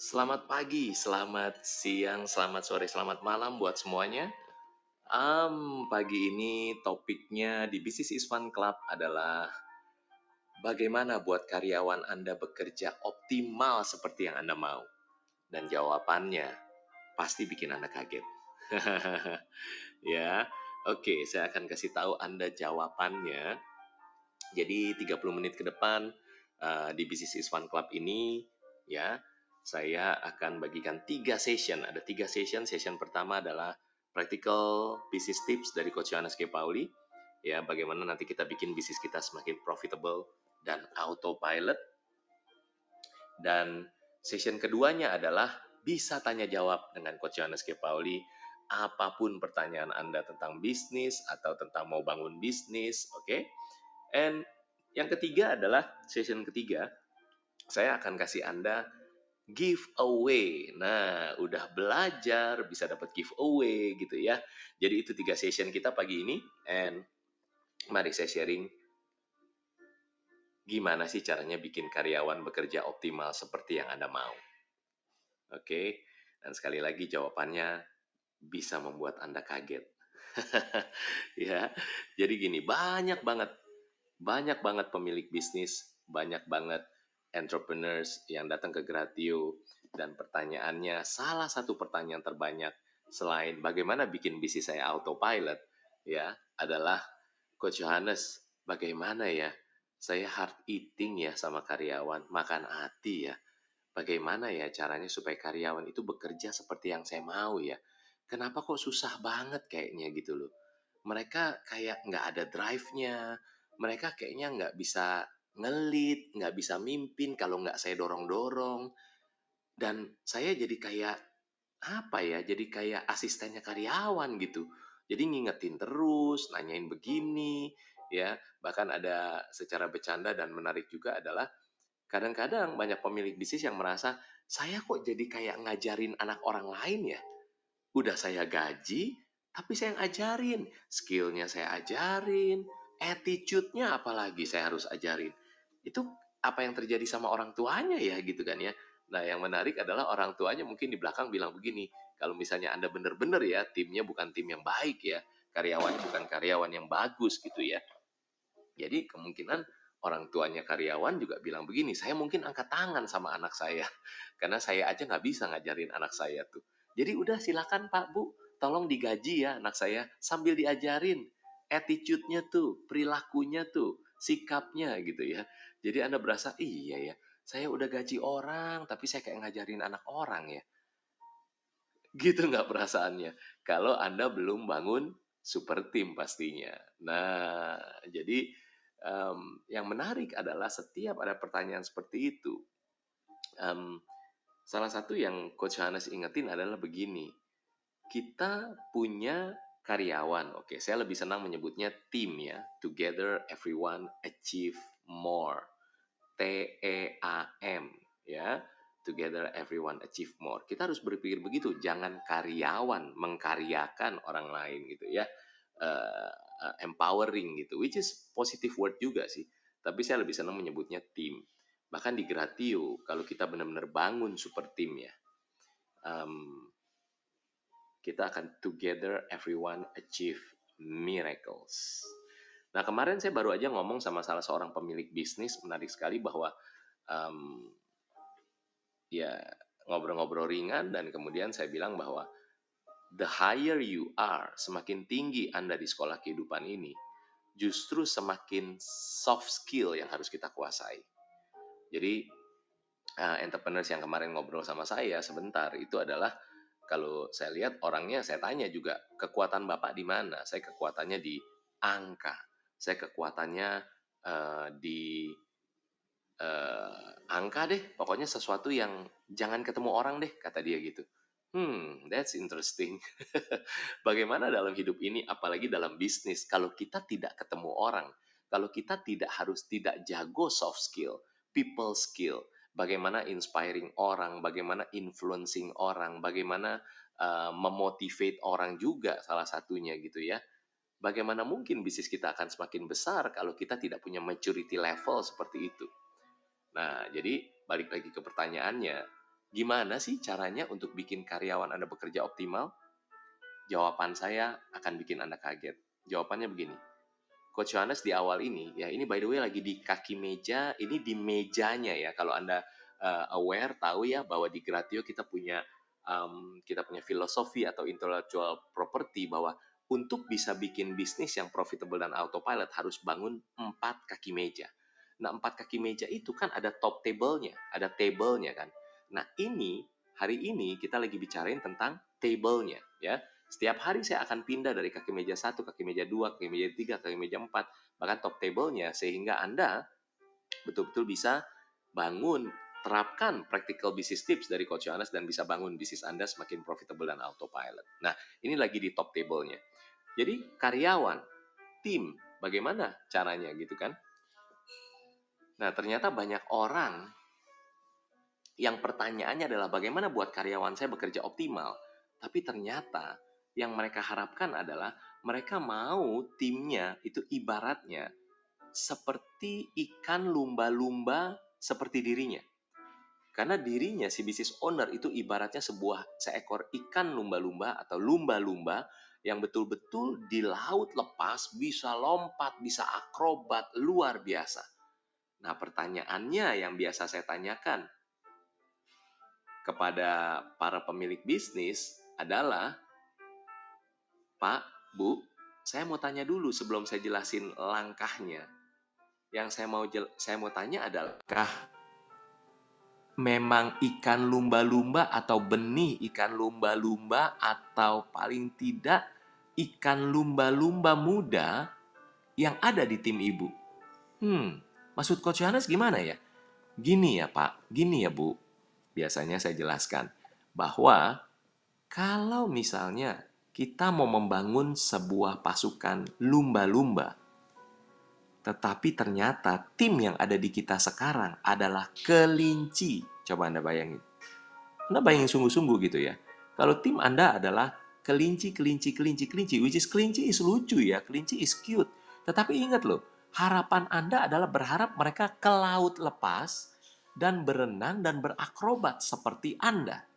Selamat pagi, selamat siang, selamat sore, selamat malam buat semuanya. Um, pagi ini topiknya di Business is Fun Club adalah bagaimana buat karyawan Anda bekerja optimal seperti yang Anda mau. Dan jawabannya pasti bikin Anda kaget. ya, oke, saya akan kasih tahu Anda jawabannya. Jadi 30 menit ke depan uh, di Business is Fun Club ini, ya, saya akan bagikan tiga session. Ada tiga session. Session pertama adalah practical business tips dari Coach Yohanes K. Pauli. Ya, bagaimana nanti kita bikin bisnis kita semakin profitable dan autopilot. Dan session keduanya adalah bisa tanya jawab dengan Coach Yohanes K. Pauli apa pun pertanyaan Anda tentang bisnis atau tentang mau bangun bisnis, oke? Okay? And yang ketiga adalah session ketiga, saya akan kasih Anda giveaway. Nah, udah belajar bisa dapat giveaway gitu ya. Jadi itu tiga session kita pagi ini and mari saya sharing gimana sih caranya bikin karyawan bekerja optimal seperti yang Anda mau. Oke. Dan sekali lagi jawabannya bisa membuat Anda kaget. ya. Jadi gini, banyak banget banyak banget pemilik bisnis, banyak banget entrepreneurs yang datang ke Gratio dan pertanyaannya salah satu pertanyaan terbanyak selain bagaimana bikin bisnis saya autopilot ya adalah Coach Johannes bagaimana ya? Saya hard eating ya sama karyawan makan hati ya. Bagaimana ya caranya supaya karyawan itu bekerja seperti yang saya mau ya? Kenapa kok susah banget kayaknya? Gitu loh. Mereka kayak nggak ada drive-nya mereka kayaknya nggak bisa ngelit, nggak bisa mimpin kalau nggak saya dorong-dorong. Dan saya jadi kayak apa ya? Jadi kayak asistennya karyawan gitu. Jadi ngingetin terus, nanyain begini, ya. Bahkan ada secara bercanda dan menarik juga adalah kadang-kadang banyak pemilik bisnis yang merasa saya kok jadi kayak ngajarin anak orang lain ya. Udah saya gaji, tapi saya yang ajarin, skillnya saya ajarin, attitude-nya apalagi saya harus ajarin itu apa yang terjadi sama orang tuanya ya gitu kan ya. Nah yang menarik adalah orang tuanya mungkin di belakang bilang begini, kalau misalnya Anda benar-benar ya timnya bukan tim yang baik ya, karyawannya bukan karyawan yang bagus gitu ya. Jadi kemungkinan orang tuanya karyawan juga bilang begini, saya mungkin angkat tangan sama anak saya, karena saya aja nggak bisa ngajarin anak saya tuh. Jadi udah silakan Pak Bu, tolong digaji ya anak saya, sambil diajarin attitude-nya tuh, perilakunya tuh, sikapnya gitu ya. Jadi Anda berasa, iya ya, saya udah gaji orang, tapi saya kayak ngajarin anak orang ya. Gitu nggak perasaannya? Kalau Anda belum bangun super team pastinya. Nah, jadi um, yang menarik adalah setiap ada pertanyaan seperti itu, um, salah satu yang Coach Hannes ingetin adalah begini, kita punya karyawan. Oke, saya lebih senang menyebutnya tim ya. Together everyone achieve more. T E A M ya. Together everyone achieve more. Kita harus berpikir begitu, jangan karyawan mengkaryakan orang lain gitu ya. Uh, empowering gitu, which is positive word juga sih. Tapi saya lebih senang menyebutnya tim. Bahkan di Gratio, kalau kita benar-benar bangun super tim ya, um, kita akan together everyone achieve miracles. Nah kemarin saya baru aja ngomong sama salah seorang pemilik bisnis menarik sekali bahwa um, ya ngobrol-ngobrol ringan dan kemudian saya bilang bahwa the higher you are, semakin tinggi Anda di sekolah kehidupan ini, justru semakin soft skill yang harus kita kuasai. Jadi uh, entrepreneurs yang kemarin ngobrol sama saya sebentar itu adalah kalau saya lihat orangnya, saya tanya juga, kekuatan Bapak di mana? Saya kekuatannya di angka. Saya kekuatannya uh, di uh, angka deh. Pokoknya sesuatu yang jangan ketemu orang deh, kata dia gitu. Hmm, that's interesting. Bagaimana dalam hidup ini, apalagi dalam bisnis, kalau kita tidak ketemu orang, kalau kita tidak harus tidak jago soft skill, people skill, bagaimana inspiring orang, bagaimana influencing orang, bagaimana uh, memotivate orang juga salah satunya gitu ya. Bagaimana mungkin bisnis kita akan semakin besar kalau kita tidak punya maturity level seperti itu. Nah, jadi balik lagi ke pertanyaannya, Gimana sih caranya untuk bikin karyawan Anda bekerja optimal? Jawaban saya akan bikin Anda kaget. Jawabannya begini. Coach Yohanes di awal ini, ya ini by the way lagi di kaki meja, ini di mejanya ya. Kalau Anda uh, aware, tahu ya bahwa di Gratio kita punya um, kita punya filosofi atau intellectual property bahwa untuk bisa bikin bisnis yang profitable dan autopilot harus bangun empat kaki meja. Nah, empat kaki meja itu kan ada top table-nya, ada table-nya kan. Nah, ini hari ini kita lagi bicarain tentang table-nya ya. Setiap hari saya akan pindah dari kaki meja satu, kaki meja dua, kaki meja tiga, kaki meja empat, bahkan top table-nya sehingga Anda betul-betul bisa bangun, terapkan practical business tips dari Coach Yohanes dan bisa bangun bisnis Anda semakin profitable dan autopilot. Nah, ini lagi di top table-nya. Jadi karyawan, tim, bagaimana caranya gitu kan? Nah, ternyata banyak orang yang pertanyaannya adalah bagaimana buat karyawan saya bekerja optimal. Tapi ternyata yang mereka harapkan adalah mereka mau timnya itu ibaratnya seperti ikan lumba-lumba seperti dirinya. Karena dirinya si business owner itu ibaratnya sebuah seekor ikan lumba-lumba atau lumba-lumba yang betul-betul di laut lepas bisa lompat, bisa akrobat luar biasa. Nah, pertanyaannya yang biasa saya tanyakan, kepada para pemilik bisnis adalah, Pak, Bu, saya mau tanya dulu sebelum saya jelasin langkahnya. Yang saya mau saya mau tanya adalah, kah memang ikan lumba-lumba atau benih ikan lumba-lumba atau paling tidak ikan lumba-lumba muda yang ada di tim ibu? Hmm, maksud Coach Yohanes gimana ya? Gini ya Pak, gini ya Bu biasanya saya jelaskan bahwa kalau misalnya kita mau membangun sebuah pasukan lumba-lumba, tetapi ternyata tim yang ada di kita sekarang adalah kelinci. Coba Anda bayangin. Anda bayangin sungguh-sungguh gitu ya. Kalau tim Anda adalah kelinci, kelinci, kelinci, kelinci, which is kelinci is lucu ya, kelinci is cute. Tetapi ingat loh, harapan Anda adalah berharap mereka ke laut lepas, dan berenang dan berakrobat seperti Anda.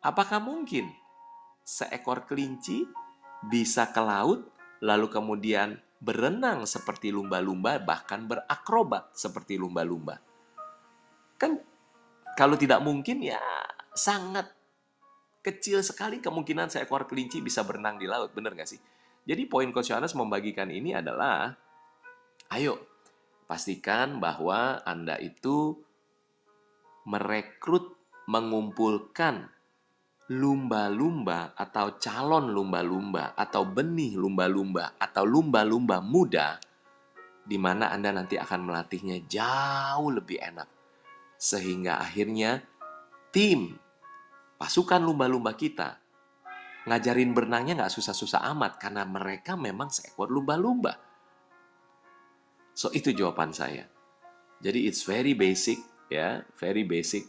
Apakah mungkin seekor kelinci bisa ke laut lalu kemudian berenang seperti lumba-lumba bahkan berakrobat seperti lumba-lumba? Kan kalau tidak mungkin ya sangat kecil sekali kemungkinan seekor kelinci bisa berenang di laut, benar nggak sih? Jadi poin Coach membagikan ini adalah, ayo pastikan bahwa Anda itu merekrut, mengumpulkan lumba-lumba atau calon lumba-lumba atau benih lumba-lumba atau lumba-lumba muda di mana Anda nanti akan melatihnya jauh lebih enak. Sehingga akhirnya tim pasukan lumba-lumba kita ngajarin berenangnya nggak susah-susah amat karena mereka memang seekor lumba-lumba. So itu jawaban saya. Jadi it's very basic ya, very basic.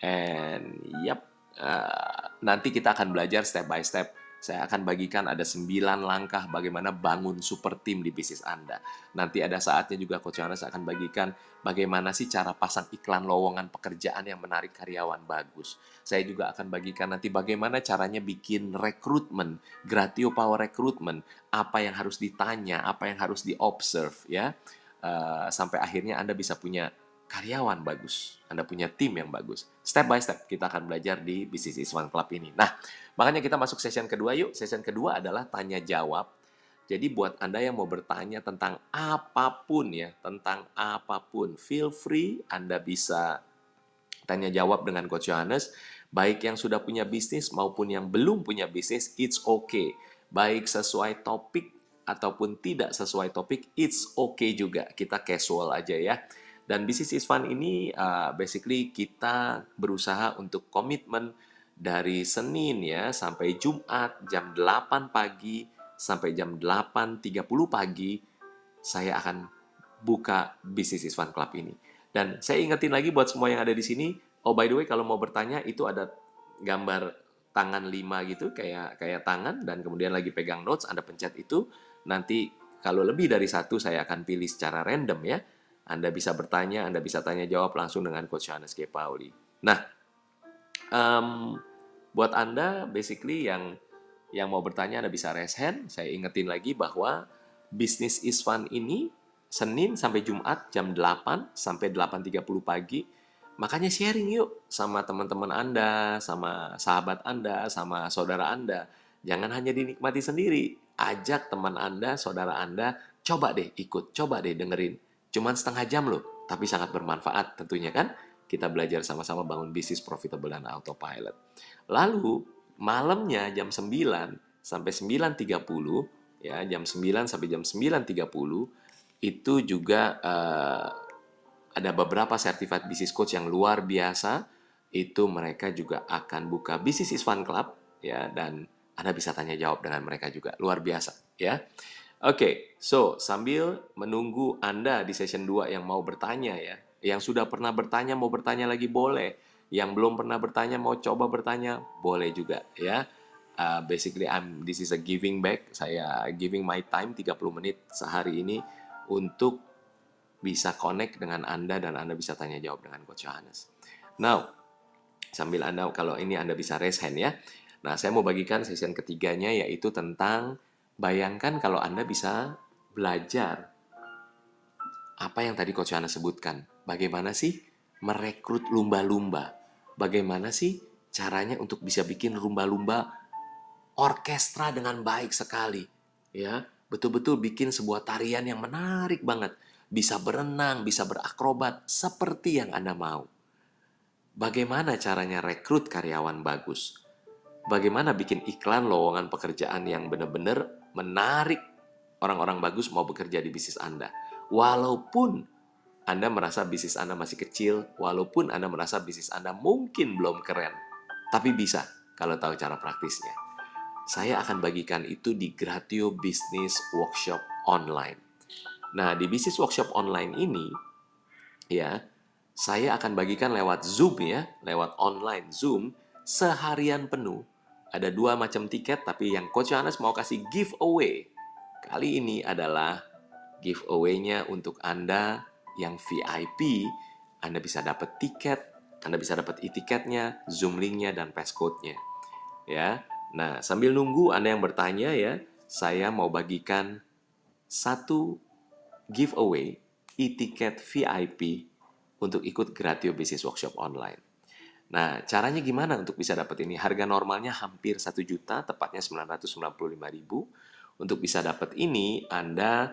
And yep, uh, nanti kita akan belajar step by step. Saya akan bagikan ada 9 langkah bagaimana bangun super team di bisnis Anda. Nanti ada saatnya juga Coach Yohanes akan bagikan bagaimana sih cara pasang iklan lowongan pekerjaan yang menarik karyawan bagus. Saya juga akan bagikan nanti bagaimana caranya bikin rekrutmen, gratio power recruitment, apa yang harus ditanya, apa yang harus diobserve ya. Uh, sampai akhirnya Anda bisa punya karyawan bagus, Anda punya tim yang bagus. Step by step kita akan belajar di Business is One Club ini. Nah, makanya kita masuk session kedua yuk. Session kedua adalah tanya jawab. Jadi buat Anda yang mau bertanya tentang apa pun ya, tentang apa pun, feel free Anda bisa tanya jawab dengan Coach Johannes. Baik yang sudah punya bisnis maupun yang belum punya bisnis, it's okay. Baik sesuai topik ataupun tidak sesuai topik, it's okay juga. Kita casual aja ya. Dan bisnis is fun ini uh, basically kita berusaha untuk komitmen dari Senin ya sampai Jumat jam 8 pagi sampai jam 8.30 pagi saya akan buka bisnis is fun club ini. Dan saya ingetin lagi buat semua yang ada di sini, oh by the way kalau mau bertanya itu ada gambar tangan 5 gitu kayak kayak tangan dan kemudian lagi pegang notes Anda pencet itu nanti kalau lebih dari satu saya akan pilih secara random ya anda bisa bertanya, Anda bisa tanya jawab langsung dengan Coach Johannes K. Pauli. Nah, Um, buat Anda, basically yang yang mau bertanya Anda bisa raise hand. Saya ingetin lagi bahwa Business is Fun ini Senin sampai Jumat jam 8 sampai 8.30 pagi. Makanya sharing yuk sama teman-teman Anda, sama sahabat Anda, sama saudara Anda. Jangan hanya dinikmati sendiri. Ajak teman Anda, saudara Anda, coba deh ikut, coba deh dengerin. Cuman setengah jam loh, tapi sangat bermanfaat tentunya kan kita belajar sama-sama bangun bisnis profitable dan autopilot. Lalu malamnya jam 9 sampai 9.30 ya, jam 9 sampai jam 9.30 itu juga uh, ada beberapa sertifikat bisnis coach yang luar biasa. Itu mereka juga akan buka Business is Club ya dan Anda bisa tanya jawab dengan mereka juga. Luar biasa ya. Oke, okay, so sambil menunggu Anda di session 2 yang mau bertanya ya, yang sudah pernah bertanya mau bertanya lagi boleh, yang belum pernah bertanya mau coba bertanya boleh juga ya. Uh, basically I'm this is a giving back. Saya giving my time 30 menit sehari ini untuk bisa connect dengan Anda dan Anda bisa tanya jawab dengan Coach Johannes. Now, sambil Anda kalau ini Anda bisa raise hand ya. Nah, saya mau bagikan session ketiganya yaitu tentang Bayangkan kalau Anda bisa belajar apa yang tadi Coach Yana sebutkan. Bagaimana sih merekrut lumba-lumba? Bagaimana sih caranya untuk bisa bikin lumba-lumba orkestra dengan baik sekali? Ya, betul-betul bikin sebuah tarian yang menarik banget. Bisa berenang, bisa berakrobat seperti yang Anda mau. Bagaimana caranya rekrut karyawan bagus? Bagaimana bikin iklan lowongan pekerjaan yang benar-benar menarik orang-orang bagus mau bekerja di bisnis Anda. Walaupun Anda merasa bisnis Anda masih kecil, walaupun Anda merasa bisnis Anda mungkin belum keren, tapi bisa kalau tahu cara praktisnya. Saya akan bagikan itu di Gratio Business Workshop Online. Nah, di Business Workshop Online ini, ya, saya akan bagikan lewat Zoom ya, lewat online Zoom seharian penuh ada dua macam tiket, tapi yang Coach Johannes mau kasih giveaway kali ini adalah giveaway-nya untuk Anda yang VIP. Anda bisa dapat tiket, Anda bisa dapat e-tiketnya, Zoom link-nya, dan passcode-nya. Ya, nah sambil nunggu Anda yang bertanya ya, saya mau bagikan satu giveaway e-tiket VIP untuk ikut Gratio Business Workshop Online. Nah, caranya gimana untuk bisa dapat ini? Harga normalnya hampir 1 juta, tepatnya 995 ribu. Untuk bisa dapat ini, Anda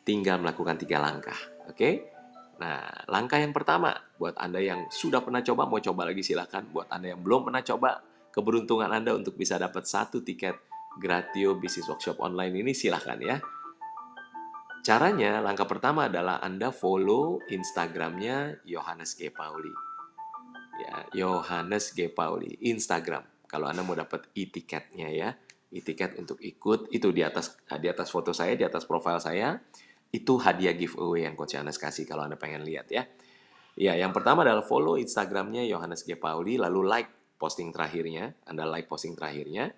tinggal melakukan tiga langkah. Oke? Nah, langkah yang pertama, buat Anda yang sudah pernah coba, mau coba lagi silahkan. Buat Anda yang belum pernah coba, keberuntungan Anda untuk bisa dapat satu tiket Gratio Business Workshop Online ini silahkan ya. Caranya, langkah pertama adalah Anda follow Instagramnya Yohanes G. Pauli ya Yohanes G. Pauli Instagram. Kalau anda mau dapat e-tiketnya ya e-tiket untuk ikut itu di atas di atas foto saya di atas profil saya itu hadiah giveaway yang Coach Yohanes kasih kalau anda pengen lihat ya. Ya yang pertama adalah follow Instagramnya Yohanes G. Pauli lalu like posting terakhirnya anda like posting terakhirnya.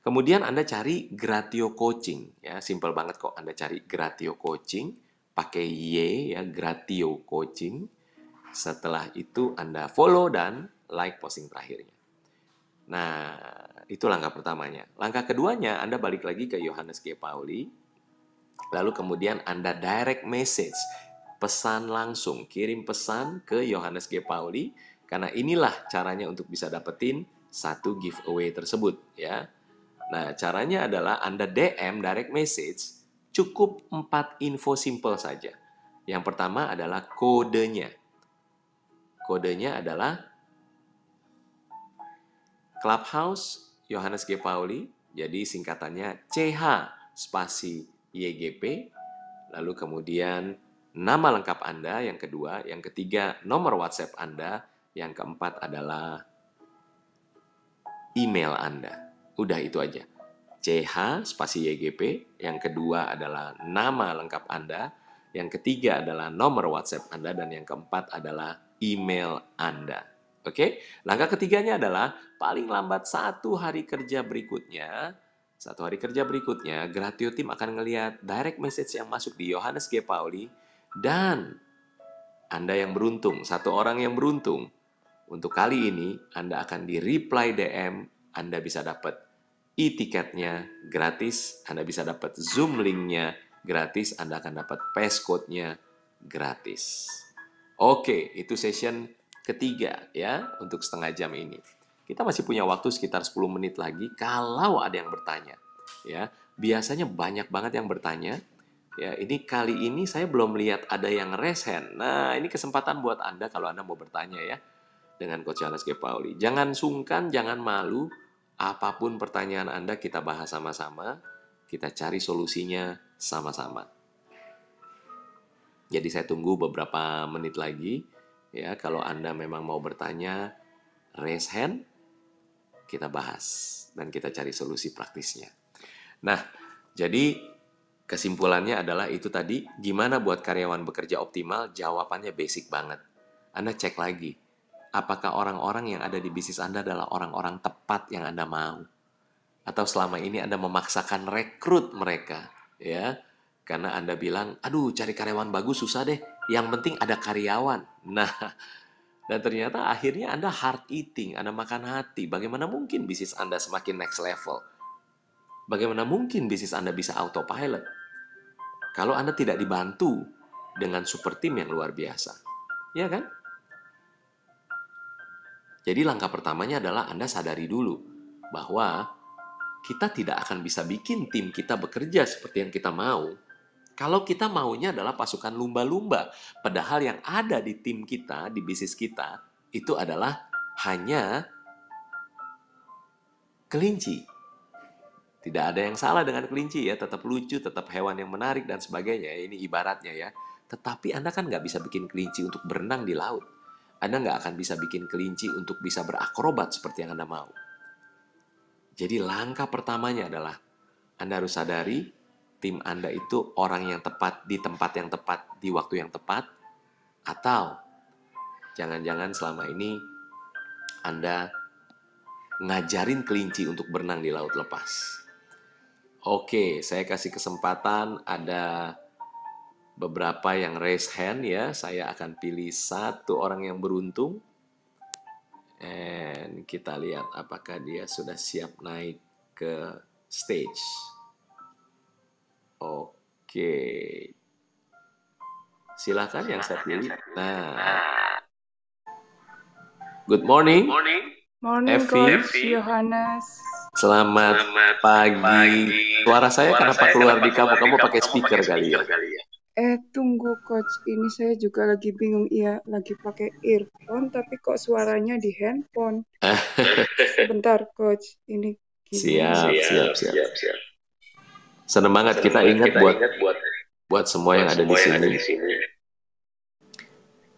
Kemudian anda cari Gratio Coaching ya simple banget kok anda cari Gratio Coaching pakai Y ya Gratio Coaching setelah itu Anda follow dan like posting terakhirnya. Nah, itu langkah pertamanya. Langkah keduanya, Anda balik lagi ke Yohanes G. Pauli. Lalu kemudian Anda direct message, pesan langsung, kirim pesan ke Yohanes G. Pauli. Karena inilah caranya untuk bisa dapetin satu giveaway tersebut. ya. Nah, caranya adalah Anda DM, direct message, cukup empat info simple saja. Yang pertama adalah kodenya. Kodenya adalah Clubhouse Yohanes G. Pauli, jadi singkatannya CH spasi YGP, lalu kemudian nama lengkap Anda yang kedua, yang ketiga nomor WhatsApp Anda, yang keempat adalah email Anda. Udah itu aja. CH spasi YGP, yang kedua adalah nama lengkap Anda, yang ketiga adalah nomor WhatsApp Anda, dan yang keempat adalah email Anda. Oke, langkah ketiganya adalah paling lambat satu hari kerja berikutnya, satu hari kerja berikutnya, Gratio Team akan ngelihat direct message yang masuk di Yohanes G. Pauli dan Anda yang beruntung, satu orang yang beruntung Untuk kali ini Anda akan di reply DM, Anda bisa dapat e-tiketnya gratis, Anda bisa dapat Zoom linknya gratis, Anda akan dapat passcode-nya gratis. Oke, itu session ketiga ya untuk setengah jam ini. Kita masih punya waktu sekitar 10 menit lagi kalau ada yang bertanya. Ya, biasanya banyak banget yang bertanya Ya, ini kali ini saya belum lihat ada yang hand. Nah, ini kesempatan buat Anda kalau Anda mau bertanya ya dengan Coach Johannes G. Pauli. Jangan sungkan, jangan malu. Apa pun pertanyaan Anda kita bahas sama-sama. Kita cari solusinya sama-sama. Jadi saya tunggu beberapa menit lagi. Ya, kalau Anda memang mau bertanya, raise hand, kita bahas dan kita cari solusi praktisnya. Nah, jadi Kesimpulannya adalah itu tadi, gimana buat karyawan bekerja optimal? Jawabannya basic banget. Anda cek lagi, apakah orang-orang yang ada di bisnis Anda adalah orang-orang tepat yang Anda mau? Atau selama ini Anda memaksakan rekrut mereka, ya? Karena Anda bilang, aduh cari karyawan bagus susah deh, yang penting ada karyawan. Nah, dan ternyata akhirnya Anda hard eating, Anda makan hati. Bagaimana mungkin bisnis Anda semakin next level? Bagaimana mungkin bisnis Anda bisa autopilot? kalau Anda tidak dibantu dengan super tim yang luar biasa. Ya kan? Jadi langkah pertamanya adalah Anda sadari dulu bahwa kita tidak akan bisa bikin tim kita bekerja seperti yang kita mau kalau kita maunya adalah pasukan lumba-lumba. Padahal yang ada di tim kita, di bisnis kita, itu adalah hanya kelinci. Tidak ada yang salah dengan kelinci ya, tetap lucu, tetap hewan yang menarik dan sebagainya. Ini ibaratnya ya. Tetapi Anda kan nggak bisa bikin kelinci untuk berenang di laut. Anda nggak akan bisa bikin kelinci untuk bisa berakrobat seperti yang Anda mau. Jadi langkah pertamanya adalah Anda harus sadari tim Anda itu orang yang tepat di tempat yang tepat di waktu yang tepat atau jangan-jangan selama ini Anda ngajarin kelinci untuk berenang di laut lepas. Oke, saya kasih kesempatan ada beberapa yang raise hand ya. Saya akan pilih satu orang yang beruntung. And kita lihat apakah dia sudah siap naik ke stage. Oke. Silakan yang saya pilih. Nah. Good morning. Good morning. Morning, Coach Yohanes. Selamat, Selamat pagi. pagi. Suara saya Suara kenapa saya keluar kenapa di kamu? Kamu pakai speaker, kali ya? ya? Eh, tunggu coach. Ini saya juga lagi bingung. Iya, lagi pakai earphone, tapi kok suaranya di handphone. Sebentar, coach. Ini Siap, siap, siap, siap, siap. Senang banget kita ingat kita buat ingat buat buat semua yang, ada, semua di yang ada di sini.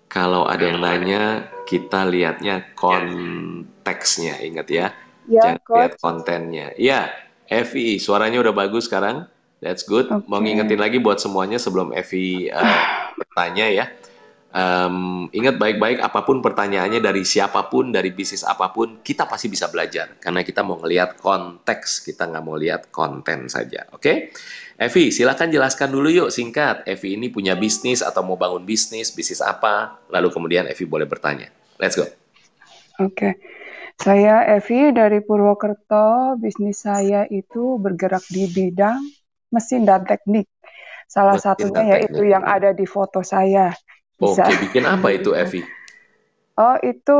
Kalau ada yang nanya, kita lihatnya konteksnya, ingat ya Ya, Jangan lihat kontennya. Ya, Evi, suaranya udah bagus sekarang. That's good. Okay. Mau ngingetin lagi buat semuanya sebelum Evi uh, bertanya ya. Um, ingat baik-baik apa pun pertanyaannya dari siapa pun, dari bisnis apa pun, kita pasti bisa belajar. Karena kita mau ngelihat konteks, kita nggak mau lihat konten saja. Oke? Okay? Evi, silakan jelaskan dulu yuk singkat. Evi ini punya bisnis atau mau bangun bisnis, bisnis apa? Lalu kemudian Evi boleh bertanya. Let's go. Oke. Okay. Saya Evi dari Purwokerto. Bisnis saya itu bergerak di bidang mesin dan teknik. Salah mesin satunya yaitu yang ada di foto saya. Bisa. Oke, bikin apa itu Evi? Oh, itu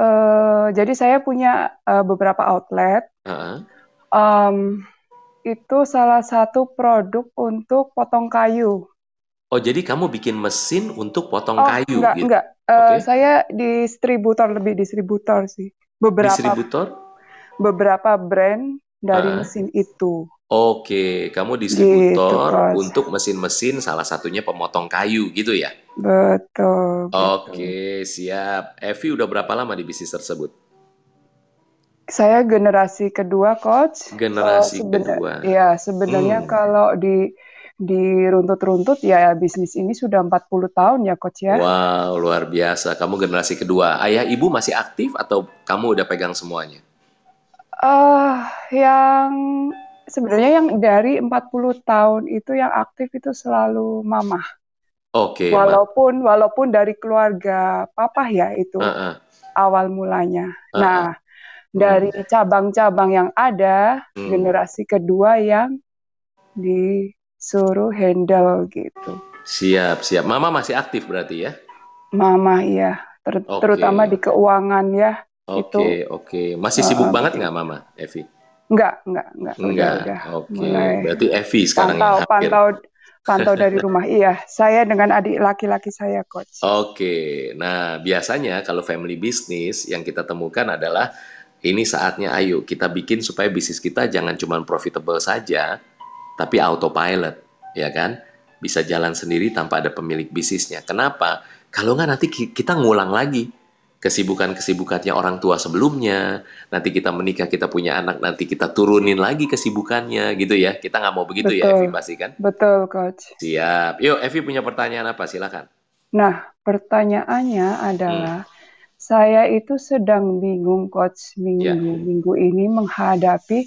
uh, jadi saya punya uh, beberapa outlet. Uh -huh. um, itu salah satu produk untuk potong kayu. Oh, jadi kamu bikin mesin untuk potong oh, kayu enggak, gitu? Enggak, uh, okay. saya distributor lebih distributor sih beberapa distributor beberapa brand dari uh. mesin itu. Oke, kamu distributor gitu, untuk mesin-mesin salah satunya pemotong kayu gitu ya? Betul. Oke, betul. siap. Evi udah berapa lama di bisnis tersebut? Saya generasi kedua, coach. Generasi uh, kedua. Iya, sebenarnya hmm. kalau di di runtut-runtut ya bisnis ini sudah 40 tahun ya coach ya. Wow, luar biasa. Kamu generasi kedua. Ayah ibu masih aktif atau kamu udah pegang semuanya? Uh, yang sebenarnya yang dari 40 tahun itu yang aktif itu selalu mama. Oke. Okay, walaupun ma walaupun dari keluarga papa ya itu. Uh -uh. awal mulanya. Heeh. Nah, dari cabang-cabang yang ada, Hmm. generasi kedua yang disuruh handle gitu. Siap, siap. Mama masih aktif berarti ya? Mama iya, ter- Oke. terutama di keuangan ya. Oke, oke. Masih sibuk Uh, banget gitu. nggak Mama, Evi? Enggak, enggak, enggak. Enggak. Oke. mulai Berarti Evi sekarang pantau, yang hampir. pantau, pantau dari rumah. Iya, saya dengan adik laki-laki saya, coach. Oke, nah biasanya kalau family business yang kita temukan adalah ini saatnya ayo kita bikin supaya bisnis kita jangan cuma profitable saja, tapi autopilot, ya kan? Bisa jalan sendiri tanpa ada pemilik bisnisnya. Kenapa? Kalau nggak nanti ki- kita ngulang lagi kesibukan-kesibukannya orang tua sebelumnya. Nanti kita menikah, kita punya anak, nanti kita turunin lagi kesibukannya, gitu ya. Kita nggak mau begitu ya, Betul. Evi pasti kan? Betul, coach. Siap. Yuk, Evi punya pertanyaan apa? Silakan. Nah, pertanyaannya adalah Hmm. saya itu sedang bingung, coach, minggu Ya. minggu ini menghadapi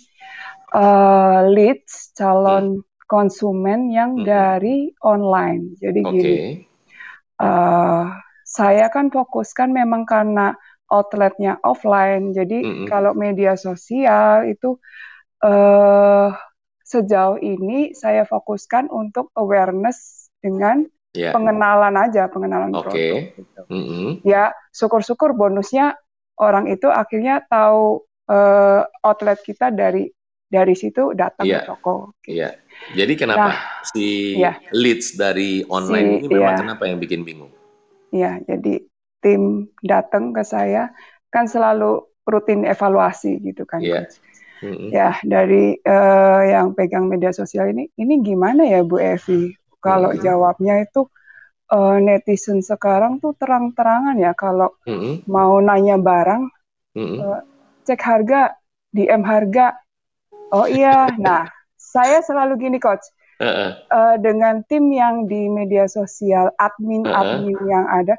eh, leads calon konsumen yang Mm-mm. dari online. Jadi Oke. gini, eh, saya kan fokuskan memang karena outletnya offline. Jadi Mm-mm. kalau media sosial itu eh, sejauh ini saya fokuskan untuk awareness dengan Ya. pengenalan aja, pengenalan Oke. produk gitu. Mm-mm. Ya, syukur-syukur bonusnya orang itu akhirnya tahu eh, outlet kita dari dari situ datang Iya. ke toko. gitu. Iya. Jadi kenapa Nah, si iya. leads dari online Si- ini memang iya. kenapa yang bikin bingung? Ya, jadi tim datang ke saya kan selalu rutin evaluasi gitu kan. Coach. Mm-mm. Ya, dari eh, yang pegang media sosial ini, ini gimana ya Bu Evi? Kalau Hmm. jawabnya itu eh, netizen sekarang tuh terang-terangan ya kalau Mm-mm. mau nanya barang, Mm-mm. eh, cek harga, DM harga. Oh iya, nah saya selalu gini coach, Eh, dengan tim yang di media sosial, admin-admin yang ada,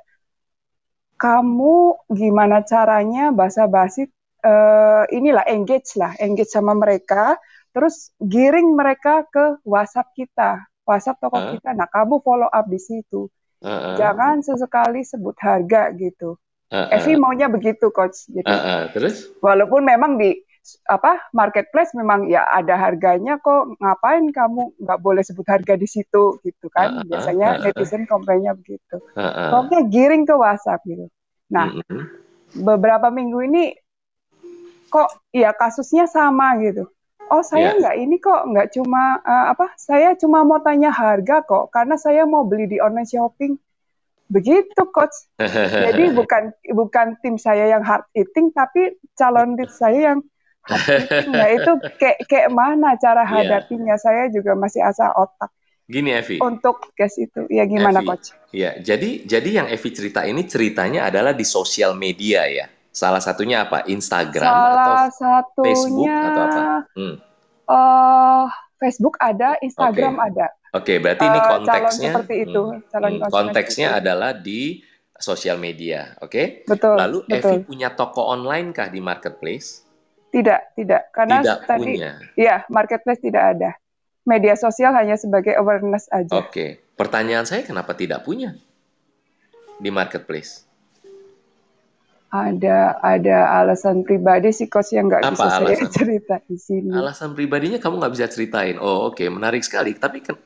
kamu gimana caranya basa-basi eh, inilah engage lah, engage sama mereka, terus giring mereka ke WhatsApp kita, WhatsApp toko Hah? kita. Nah, kamu follow up di situ. Heeh. Jangan sesekali sebut harga gitu. Heeh. Evi maunya begitu coach. Jadi Heeh. Terus? walaupun memang di apa marketplace memang ya ada harganya kok ngapain kamu nggak boleh sebut harga di situ gitu kan. Biasanya netizen komplainnya begitu. Pokoknya giring ke WhatsApp gitu. Nah beberapa minggu ini kok ya kasusnya sama gitu. Oh saya Iya. nggak ini kok nggak cuma eh, apa saya cuma mau tanya harga kok karena saya mau beli di online shopping. Begitu coach. Jadi bukan bukan tim saya yang hard eating tapi calon lead saya yang nah itu kayak kayak mana cara Iya. hadapinya saya juga masih asa otak Gini Evi. untuk case itu ya gimana Evi. coach Ya, jadi jadi yang Evi cerita ini ceritanya adalah di sosial media ya. Salah satunya apa? Instagram salah atau Facebook satunya atau apa? Hmm. eh, Facebook ada Instagram Oke. ada Oke, berarti ini Eh, calon konteksnya seperti itu, hmm, calon hmm, konteksnya itu. adalah di sosial media, oke? betul Lalu Evi betul punya toko online kah di marketplace? Tidak tidak karena Tidak tadi punya. ya marketplace tidak ada media sosial hanya sebagai awareness aja Oke, pertanyaan saya kenapa tidak punya di marketplace? ada ada alasan pribadi sih coach yang nggak bisa saya alasan? cerita di sini. Alasan pribadinya kamu nggak bisa ceritain. Oh, oke, menarik sekali. Tapi kan,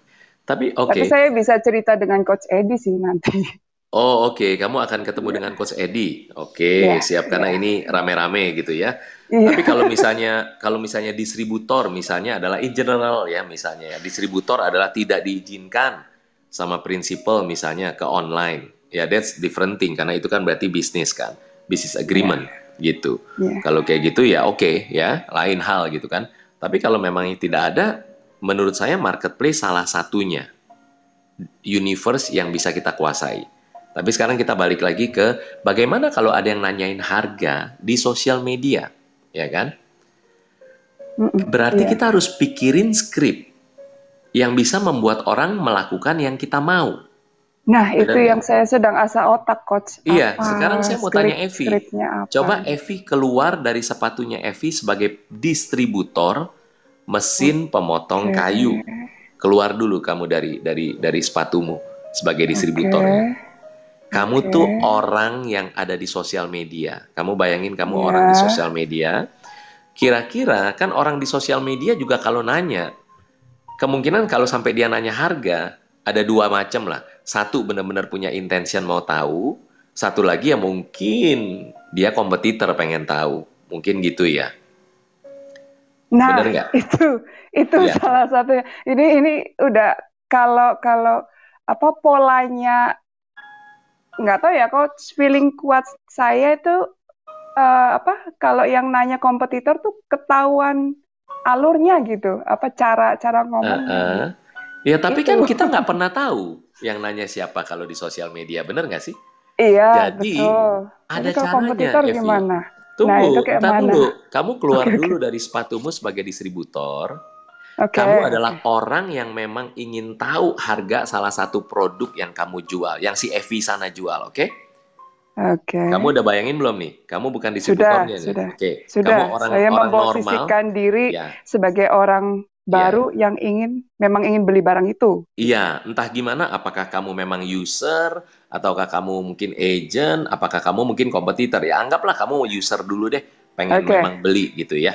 tapi oke. Tapi saya bisa cerita dengan coach Edi sih nanti. Oh, oke, kamu akan ketemu dengan Coach Edi. Oke, Iya, siap karena iya. ini rame-rame gitu ya. Iya. Tapi kalau misalnya kalau misalnya distributor misalnya adalah in general ya misalnya ya, distributor adalah tidak diizinkan sama prinsipal misalnya ke online. Ya that's different thing karena itu kan berarti bisnis kan, bisnis agreement gitu. Iya. Kalau kayak gitu ya oke ya, lain hal gitu kan. Tapi kalau memang tidak ada, menurut saya marketplace salah satunya universe yang bisa kita kuasai. Tapi sekarang kita balik lagi ke bagaimana kalau ada yang nanyain harga di sosial media, ya kan? Berarti Iya. kita harus pikirin skrip yang bisa membuat orang melakukan yang kita mau. Nah Benar itu yang saya sedang asa otak coach. Iya, Apa sekarang saya mau skrip- tanya Evi. Coba Evi keluar dari sepatunya Evi sebagai distributor mesin pemotong Oke. kayu. Keluar dulu kamu dari dari dari sepatumu sebagai distributor Oke. Ya. Kamu Oke. tuh orang yang ada di sosial media. Kamu bayangin kamu Iya. orang di sosial media. Kira-kira kan orang di sosial media juga kalau nanya, kemungkinan kalau sampai dia nanya harga, ada dua macam lah. Satu benar-benar punya intention mau tahu, satu lagi ya mungkin dia kompetitor pengen tahu. Mungkin gitu ya. Nah, Bener nggak? itu itu Iya. salah satunya. Ini ini udah kalau kalau apa polanya nggak tahu ya coach feeling kuat saya itu eh, apa kalau yang nanya kompetitor tuh ketahuan alurnya gitu apa cara cara ngomongnya Heeh. Ya tapi Itu. kan kita nggak pernah tahu yang nanya siapa kalau di sosial media, bener nggak sih? iya Jadi, betul Ada kalau caranya, kompetitor Evi. gimana Tunggu, Nah, itu kayak mana? Kamu keluar oke. dulu dari sepatumu sebagai distributor. Oke Kamu adalah orang yang memang ingin tahu harga salah satu produk yang kamu jual, yang si Evi sana jual, oke? oke Kamu udah bayangin belum nih? Kamu bukan sudah distributornya nih, sudah oke? sudah Kamu orang saya orang normal, memposisikan diri ya. sebagai orang baru yang ingin memang ingin beli barang itu Iya, entah gimana, apakah kamu memang user, ataukah kamu mungkin agent, apakah kamu mungkin kompetitor. Ya, anggaplah kamu user dulu deh, pengen Oke. memang beli gitu ya.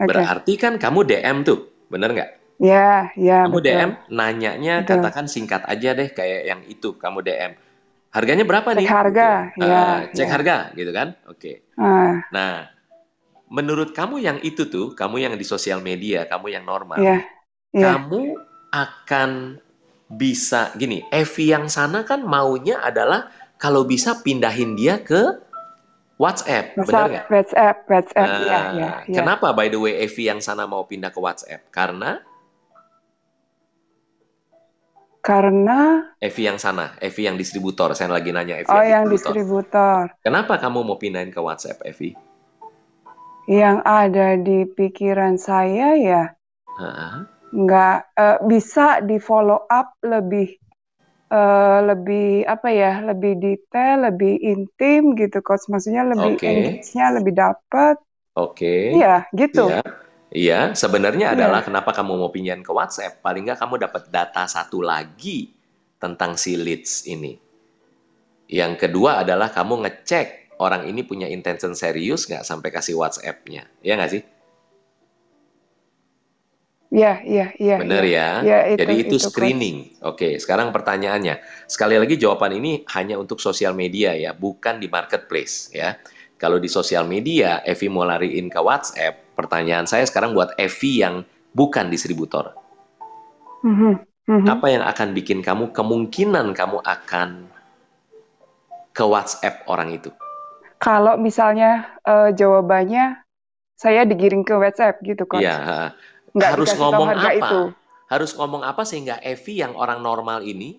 oke Berarti kan kamu DM tuh, bener nggak? ya ya Kamu betul DM, nanyanya Betul. katakan singkat aja deh, kayak yang itu, kamu DM. Harganya berapa Cek nih? harga, Gitu. ya, Ah, cek ya. harga, gitu kan? Oke. ah Nah, menurut kamu yang itu tuh, kamu yang di sosial media, kamu yang normal, ya ya kamu akan bisa gini, Evi yang sana kan maunya adalah kalau bisa pindahin dia ke WhatsApp, benar WhatsApp nggak? WhatsApp WhatsApp ya Nah, ya ya kenapa by the way Evi yang sana mau pindah ke WhatsApp? Karena karena Evi yang sana, Evi yang distributor. Saya lagi nanya Evi oh yang yang distributor. distributor Kenapa kamu mau pindahin ke WhatsApp, Evi? yang ada di pikiran saya ya nggak eh, bisa di follow up lebih eh, lebih apa ya lebih detail lebih intim gitu coach maksudnya lebih engage-nya lebih dapat Oke. iya gitu Iya. Iya, sebenarnya Iya. adalah kenapa kamu mau pindahin ke WhatsApp? Paling nggak kamu dapat data satu lagi tentang si leads ini. Yang kedua adalah kamu ngecek orang ini punya intention serius nggak sampai kasih WhatsApp-nya. Iya nggak sih? Iya iya iya Benar iya. ya? Iya, itu- Jadi itu, itu, screening. Oke, sekarang pertanyaannya. Sekali lagi jawaban ini hanya untuk sosial media ya, bukan di marketplace ya. Kalau di sosial media, Evi mau lariin ke WhatsApp, pertanyaan saya sekarang buat Evi yang bukan distributor. Mhm, mhm. Apa yang akan bikin kamu kemungkinan kamu akan ke WhatsApp orang itu? Kalau misalnya eh, jawabannya saya digiring ke WhatsApp gitu coach Iya. Nggak harus ngomong apa? itu Harus ngomong apa sehingga Evi yang orang normal ini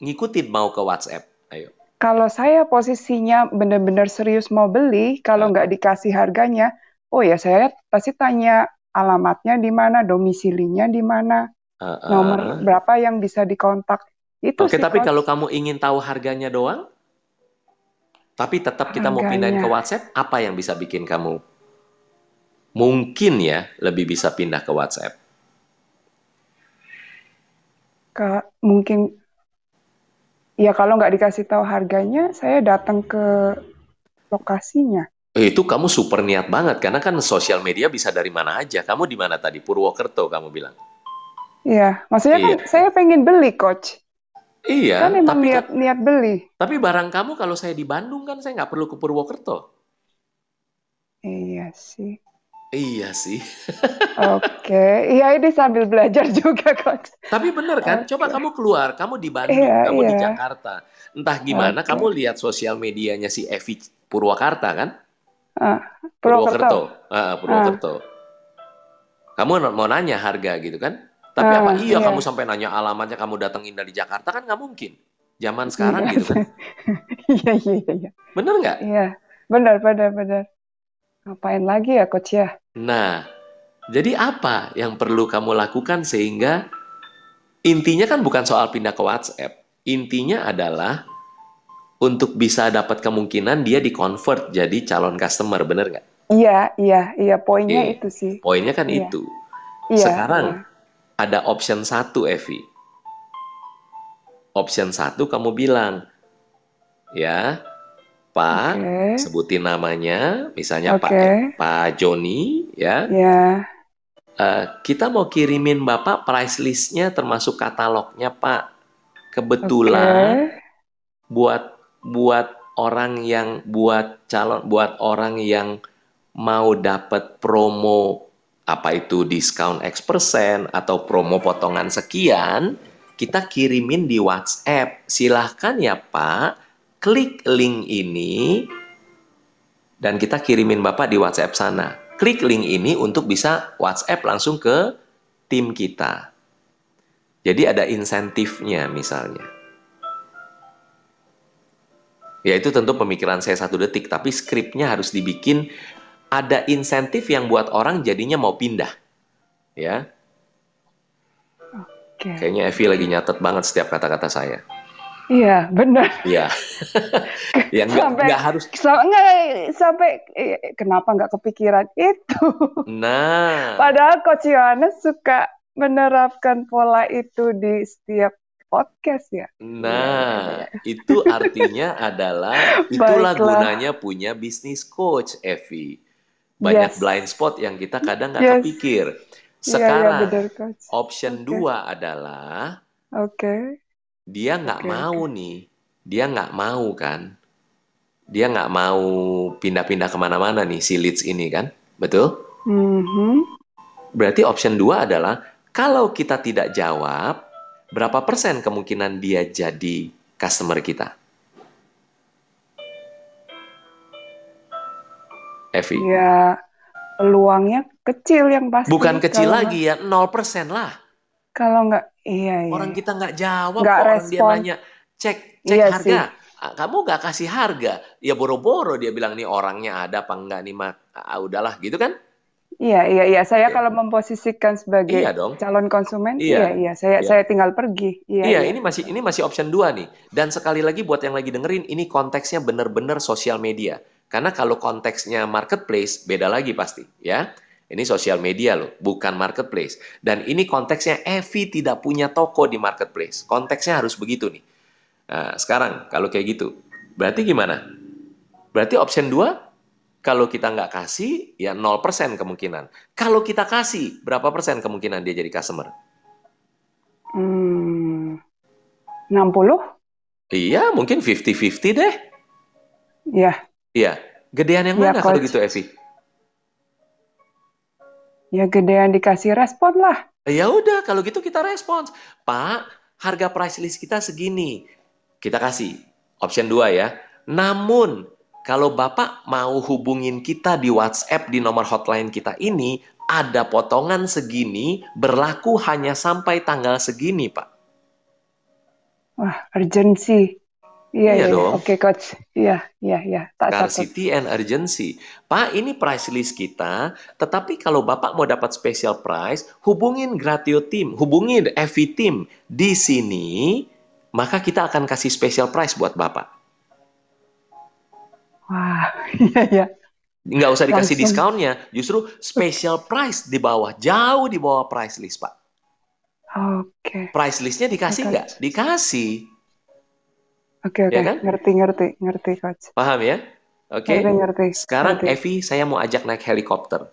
ngikutin mau ke WhatsApp? Ayo. Kalau saya posisinya benar-benar serius mau beli, kalau nggak dikasih harganya, oh ya saya pasti tanya alamatnya di mana, domisilinya di mana, Ha-ha. nomor berapa yang bisa dikontak. Itu Oke, sih, tapi Coach. kalau kamu ingin tahu harganya doang, tapi tetap kita mau pindahin ke Harganya. WhatsApp, apa yang bisa bikin kamu mungkin ya lebih bisa pindah ke WhatsApp? Ke- mungkin ya kalau nggak dikasih tahu harganya, saya datang ke lokasinya. Eh, Itu kamu super niat banget karena kan sosial media bisa dari mana aja. Kamu di mana tadi? Purwokerto kamu bilang. Iya, maksudnya kan Iya. saya pengen beli, coach. Iya, Kan memang tapi niat kan- niat beli. tapi barang kamu kalau saya di Bandung kan saya nggak perlu ke Purwokerto. Iya sih. Iya sih. Oke, iya ini sambil belajar juga, coach. Tapi bener kan? Oke. Coba kamu keluar, kamu di Bandung, Iya, kamu di iya. Jakarta. Entah gimana, Oke. kamu lihat sosial medianya si Evi Purwakarta kan? Ah, Purwokerto. Ah, Purwokerto. Kamu mau nanya harga gitu kan? Tapi Ah, apa iya, iya. kamu sampai nanya alamatnya kamu datengin dari Jakarta kan nggak mungkin. Zaman sekarang Iya. gitu kan. Iya, iya, iya. Bener nggak? Iya, benar, benar, benar. Ngapain lagi ya, coach ya? Nah, jadi apa yang perlu kamu lakukan sehingga intinya kan bukan soal pindah ke WhatsApp. Intinya adalah untuk bisa dapat kemungkinan dia di-convert jadi calon customer, bener nggak? Iya, iya, iya. Poinnya Oke. itu sih. Poinnya kan Iya. itu. Iya. Sekarang iya. ada option satu, Evi. Option satu kamu bilang, ya. Pak, Oke. sebutin namanya, misalnya Pak Oke. Pak Joni, ya. Ya. Eh, kita mau kirimin Bapak price listnya termasuk katalognya, Pak. Kebetulan Oke. buat buat orang yang buat calon buat orang yang mau dapat promo apa itu diskon X persen atau promo potongan sekian, kita kirimin di WhatsApp. Silahkan ya Pak, klik link ini dan kita kirimin Bapak di WhatsApp sana. Klik link ini untuk bisa WhatsApp langsung ke tim kita. Jadi ada insentifnya misalnya. Ya itu tentu pemikiran saya satu detik, tapi skripnya harus dibikin ada insentif yang buat orang jadinya mau pindah. Ya, Oke. kayaknya Evi lagi nyatet banget setiap kata-kata saya. Iya, benar. Iya. ya nggak Sampai- nggak harus. Sa- nggak, sampai eh, kenapa nggak kepikiran itu? Nah, Padahal Coach Yohanes suka menerapkan pola itu di setiap podcast ya. nah itu artinya adalah itulah Baiklah. gunanya punya bisnis coach, Evi. Banyak Yes. blind spot yang kita kadang nggak Yes. kepikir. Iya, iya Sekarang benar Coach. option Oke. dua adalah Oke. Dia nggak Oke, mau nih, dia nggak mau kan, dia nggak mau pindah-pindah ke mana-mana nih si leads ini kan, betul? Mhm. Berarti option dua adalah kalau kita tidak jawab, berapa persen kemungkinan dia jadi customer kita? Evi, Ya peluangnya kecil yang pasti. bukan kecil Kalau lagi ya, 0% lah. Nggak- Kalau nggak, iya iya. Orang kita nggak jawab Nggak kok, orang dia nanya, cek, cek Iya harga. Ah, Kamu nggak kasih harga, ya boro-boro dia bilang nih orangnya ada apa enggak nih mak, ah, udahlah gitu kan? Iya iya iya. Saya Oke. kalau memposisikan sebagai Iya dong. calon konsumen, Iya. iya iya. Saya Iya. saya tinggal pergi. Iya Iya, iya. ini masih ini masih option 2 nih. Dan sekali lagi buat yang lagi dengerin, ini konteksnya bener-bener sosial media. Karena kalau konteksnya marketplace, beda lagi pasti, ya. Ini sosial media loh, bukan marketplace. Dan ini konteksnya Evi tidak punya toko di marketplace. Konteksnya harus begitu nih. Nah, sekarang kalau kayak gitu, berarti gimana? Berarti option 2, kalau kita nggak kasih, ya 0% kemungkinan. Kalau kita kasih, berapa persen kemungkinan dia jadi customer? Hmm, 60? Iya, mungkin 50-50 deh. Ya, Iya, gedean yang Iya, mana kalau Coach. gitu, Evi? Ya gedean dikasih respon lah. Ya udah, kalau gitu kita respons. Pak, harga price list kita segini. Kita kasih option 2 ya. Namun, kalau Bapak mau hubungin kita di WhatsApp di nomor hotline kita ini, ada potongan segini berlaku hanya sampai tanggal segini, Pak. Wah, urgency. Iya, Iya iya, iya. dong. Oke, coach. Iya, iya, iya. Tak. Scarcity and urgency. Pak, ini price list kita, tetapi kalau Bapak mau dapat special price, hubungin Gratio Team, hubungin EV Team di sini, maka kita akan kasih special price buat Bapak. Wah, iya, iya. Nggak usah dikasih Langsung. diskonnya, justru special price di bawah, jauh di bawah price list, Pak. Oke, Price listnya dikasih nggak? Dikasih. Oke, oke. Ya kan? Ngerti, ngerti, ngerti, coach. Paham ya? Oke. Ngerti, ngerti. Sekarang ngerti. Evi, saya mau ajak naik helikopter.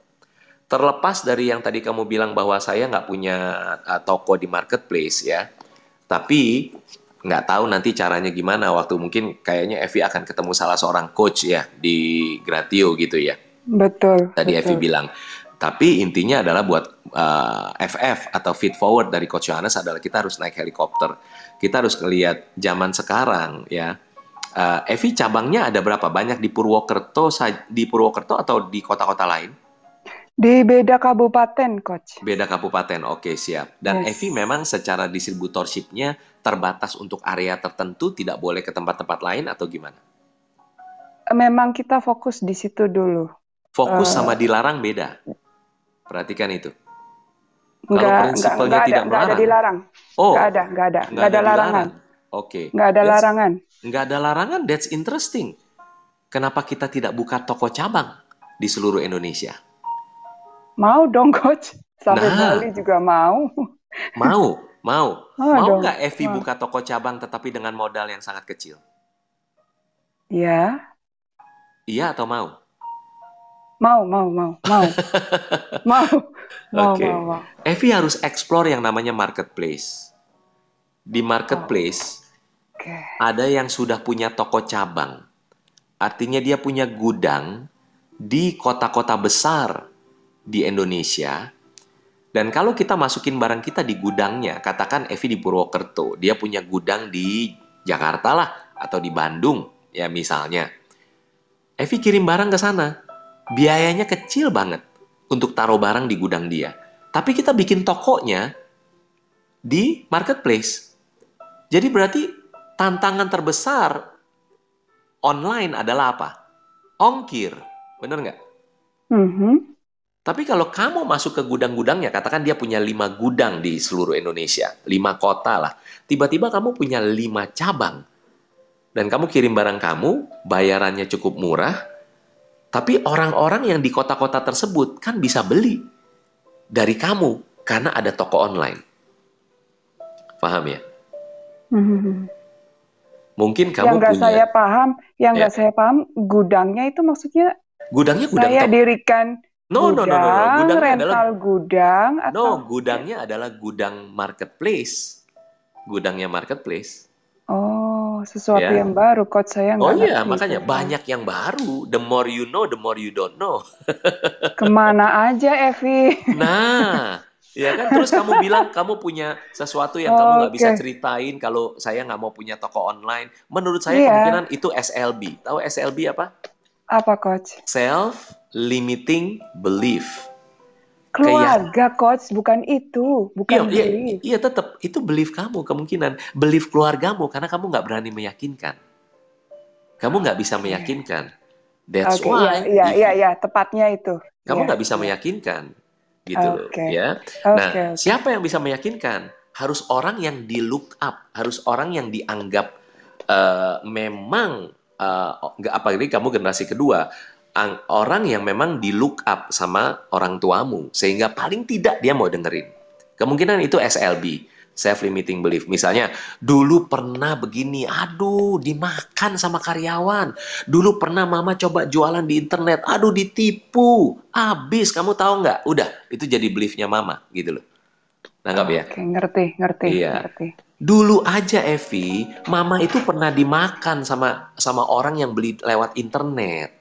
Terlepas dari yang tadi kamu bilang bahwa saya nggak punya uh, toko di marketplace ya, tapi nggak tahu nanti caranya gimana. Waktu mungkin kayaknya Evi akan ketemu salah seorang coach ya di Gratio gitu ya. Betul, Tadi Evi bilang. Tapi intinya adalah buat uh, FF atau feed forward dari Coach Yohanes adalah kita harus naik helikopter. Kita harus ngelihat zaman sekarang ya. Uh, Evi cabangnya ada berapa? Banyak di Purwokerto di Purwokerto atau di kota-kota lain? Di beda kabupaten, coach. Beda kabupaten. Oke, siap. Dan Yes. Evi memang secara distributorshipnya terbatas untuk area tertentu, tidak boleh ke tempat-tempat lain atau gimana? Memang kita fokus di situ dulu. Fokus Eh. sama dilarang beda. Perhatikan itu. Nggak, nggak, prinsipalnya nggak ada, tidak ada melarang. dilarang. Oh, Nggak ada, nggak ada, nggak nggak ada larangan. Oke. Nggak ada That's- larangan. nggak ada larangan, that's interesting. Kenapa kita tidak buka toko cabang di seluruh Indonesia? Mau dong, coach. Sampai Nah. Bali juga mau. Mau, mau. Mau Mau nggak Evi Mau. buka toko cabang tetapi dengan modal yang sangat kecil? Ya, Iya atau mau? Mau, mau, mau, mau, mau, mau, Oke. mau, mau. Evi harus explore yang namanya marketplace. Di marketplace Oke. ada yang sudah punya toko cabang. Artinya dia punya gudang di kota-kota besar di Indonesia. Dan kalau kita masukin barang kita di gudangnya, katakan Evi di Purwokerto, dia punya gudang di Jakarta lah atau di Bandung, ya misalnya. Evi kirim barang ke sana. Biayanya kecil banget untuk taruh barang di gudang dia. Tapi kita bikin tokonya di marketplace. Jadi berarti tantangan terbesar online adalah apa? Ongkir. Bener nggak? Mhm. Tapi kalau kamu masuk ke gudang-gudangnya, katakan dia punya lima gudang di seluruh Indonesia, lima kota lah. Tiba-tiba kamu punya lima cabang. Dan kamu kirim barang kamu, bayarannya cukup murah, tapi orang-orang yang di kota-kota tersebut kan bisa beli dari kamu karena ada toko online. Paham ya? Mhm. Mungkin Yang kamu nggak punya saya paham, yang Ya. nggak saya paham, gudangnya itu maksudnya gudangnya gudang saya toko. dirikan No, no, no, no, no. gudang, Gudangnya adalah rental gudang, no, atau gudangnya adalah gudang marketplace. Gudangnya marketplace. oh sesuatu Ya. yang baru, coach saya Oh iya, ngerti makanya itu. banyak yang baru. The more you know, the more you don't know. Ke mana aja, Evi? Nah, ya kan terus kamu bilang kamu punya sesuatu yang kamu nggak bisa Oke. ceritain kalau saya nggak mau punya toko online. Menurut saya Iya. kemungkinan itu SLB. Tahu SLB apa? Apa, coach? Self limiting belief. Keluarga, coach, bukan itu, Iya, bukan iya, belief. iya tetap itu belief kamu kemungkinan belief keluargamu karena kamu nggak berani meyakinkan. Kamu nggak bisa Oke. meyakinkan. That's Oke, iya, why iya, iya, iya, tepatnya itu. kamu Iya, nggak bisa iya. meyakinkan gitu loh Oke. ya. Nah, oke. siapa yang bisa meyakinkan? Harus orang yang di look up, harus orang yang dianggap eh, memang eh, nggak apalagi kamu generasi kedua, orang yang memang di look up sama orang tuamu sehingga paling tidak dia mau dengerin. Kemungkinan itu SLB, self limiting belief. Misalnya, dulu pernah begini, aduh dimakan sama karyawan. Dulu pernah mama coba jualan di internet, aduh ditipu, habis. Kamu tahu nggak? Udah, itu jadi beliefnya mama gitu loh. Nanggap ya? Oke, ngerti, ngerti, Iya. ngerti. Dulu aja Evi, mama itu pernah dimakan sama sama orang yang beli lewat internet.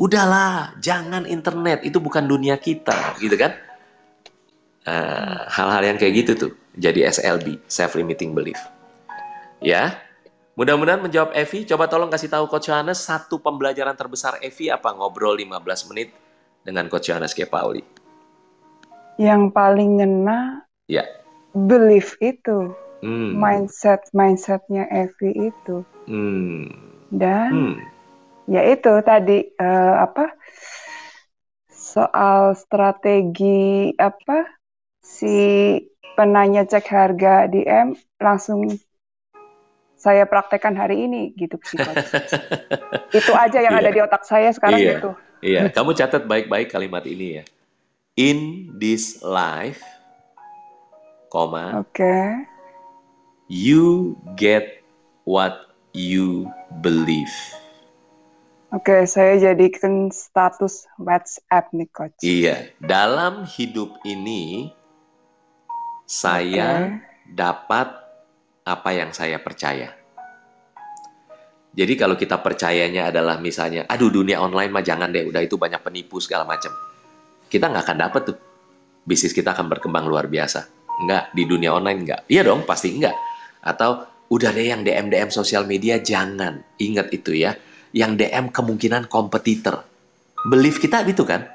Udahlah, jangan internet, itu bukan dunia kita, gitu kan? Eh, hal-hal yang kayak gitu tuh jadi SLB, self limiting belief. Ya. Mudah-mudahan menjawab Evi. Coba tolong kasih tahu Coach Yohanes satu pembelajaran terbesar Evi apa ngobrol 15 menit dengan Coach Yohanes K. Pauli. Yang paling ngena Ya. belief itu, Hmm. mindset mindsetnya Evi itu, Hmm. dan Hmm. Ya itu tadi eh, apa soal strategi apa si penanya cek harga DM langsung saya praktekkan hari ini gitu sih itu aja yang Iya. ada di otak saya sekarang Iya. gitu Iya, kamu catat baik-baik kalimat ini ya. In this life, koma, oke you get what you believe. Oke saya jadikan status WhatsApp nih Coach Iya, dalam hidup ini saya dapat apa yang saya percaya. Jadi kalau kita percayanya adalah misalnya, aduh dunia online mah jangan deh, udah itu banyak penipu segala macam. Kita nggak akan dapet tuh. Bisnis kita akan berkembang luar biasa. Enggak, di dunia online enggak. Iya dong, pasti enggak. Atau udah deh yang DM-DM sosial media jangan. Ingat itu ya. Yang DM kemungkinan kompetitor. Belief kita gitu kan.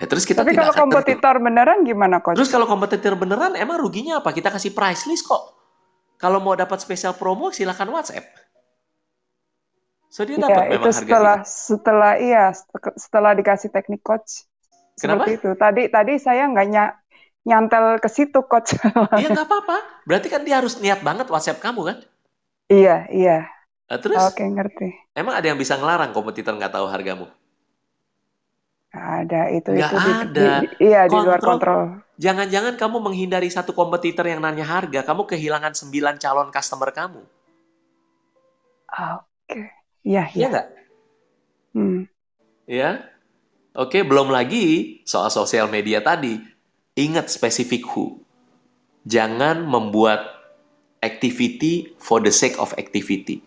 Ya, terus kita tapi tidak kalau kompetitor beneran gimana Coach Terus kalau kompetitor beneran, emang ruginya apa? Kita kasih price list kok. Kalau mau dapat spesial promo, silakan WhatsApp. So dia Iya, dapat itu memang harga setelah setelah iya set- setelah dikasih teknik coach Kenapa? seperti itu. Tadi tadi saya nggak ny- nyantel ke situ coach. Iya nggak apa-apa. Berarti kan dia harus niat banget WhatsApp kamu kan? iya iya. Nah, terus Oke ngerti. emang ada yang bisa ngelarang kompetitor nggak tahu hargamu? Ada itu Nggak itu ada. di- di- iya di luar Kontrol. kontrol. Jangan-jangan kamu menghindari satu kompetitor yang nanya harga, kamu kehilangan 9 calon customer kamu. Oke. Iya, Iya iya. nggak? Hmm. Ya. Oke, belum lagi soal sosial media tadi. Ingat spesifik who. Jangan membuat activity for the sake of activity.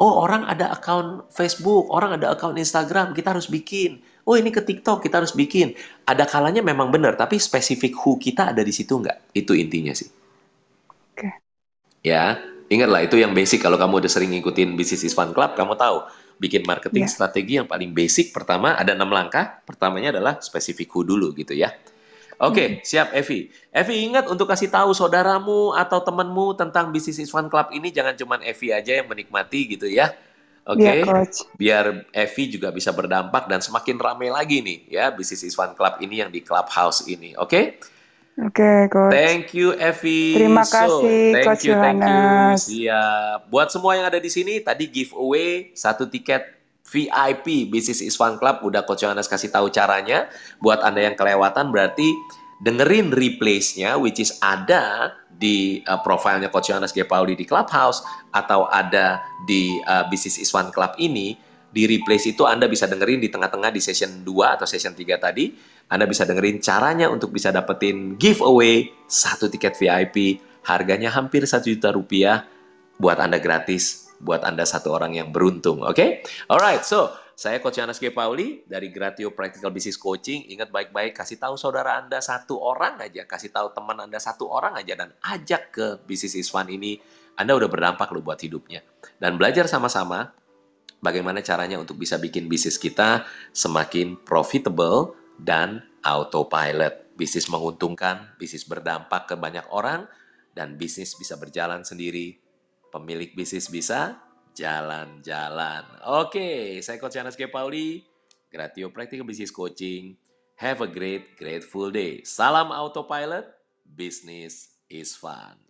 Oh, orang ada akun Facebook, orang ada akun Instagram, kita harus bikin. Oh, ini ke TikTok, kita harus bikin. Ada kalanya memang benar, tapi spesifik who kita ada di situ nggak? Itu intinya sih. Oke. Ya, ingatlah itu yang basic. Kalau kamu udah sering ngikutin Business is Fun Club, kamu tahu bikin marketing Ya. strategi yang paling basic pertama ada enam langkah. Pertamanya adalah spesifik who dulu gitu ya. Oke, siap Evi. Evi ingat untuk kasih tahu saudaramu atau temanmu tentang Business is Fun Club ini jangan cuman Evi aja yang menikmati gitu ya. Oke, Iya, Coach. biar Evi juga bisa berdampak dan semakin ramai lagi nih ya Business is Fun Club ini yang di Clubhouse ini. Oke? Oke, Coach. Thank you Evi. Terima So, kasih, thank Coach you, thank you. Siap. Buat semua yang ada di sini, tadi giveaway satu tiket VIP Business is Fun Club udah Coach Yohanes kasih tahu caranya. Buat Anda yang kelewatan berarti dengerin replays-nya which is ada di uh, profilnya Coach Yohanes G. Pauli di Clubhouse atau ada di uh, Business is Fun Club ini di replays itu Anda bisa dengerin di tengah-tengah di session 2 atau session 3 tadi anda bisa dengerin caranya untuk bisa dapetin giveaway satu tiket VIP harganya hampir satu juta rupiah buat Anda gratis buat Anda satu orang yang beruntung oke alright so saya Coach Yohanes G. Pauli dari Gratio Practical Business Coaching ingat baik-baik kasih tahu saudara Anda satu orang aja kasih tahu teman Anda satu orang aja dan ajak ke Business is ini Anda udah berdampak loh buat hidupnya dan belajar sama-sama bagaimana caranya untuk bisa bikin bisnis kita semakin profitable dan autopilot. Bisnis menguntungkan, bisnis berdampak ke banyak orang, dan bisnis bisa berjalan sendiri. Pemilik bisnis bisa jalan-jalan. Oke, saya Coach Yanes G. Pauli, Gratio Practical Business Coaching. Have a great, grateful day. Salam autopilot, business is fun.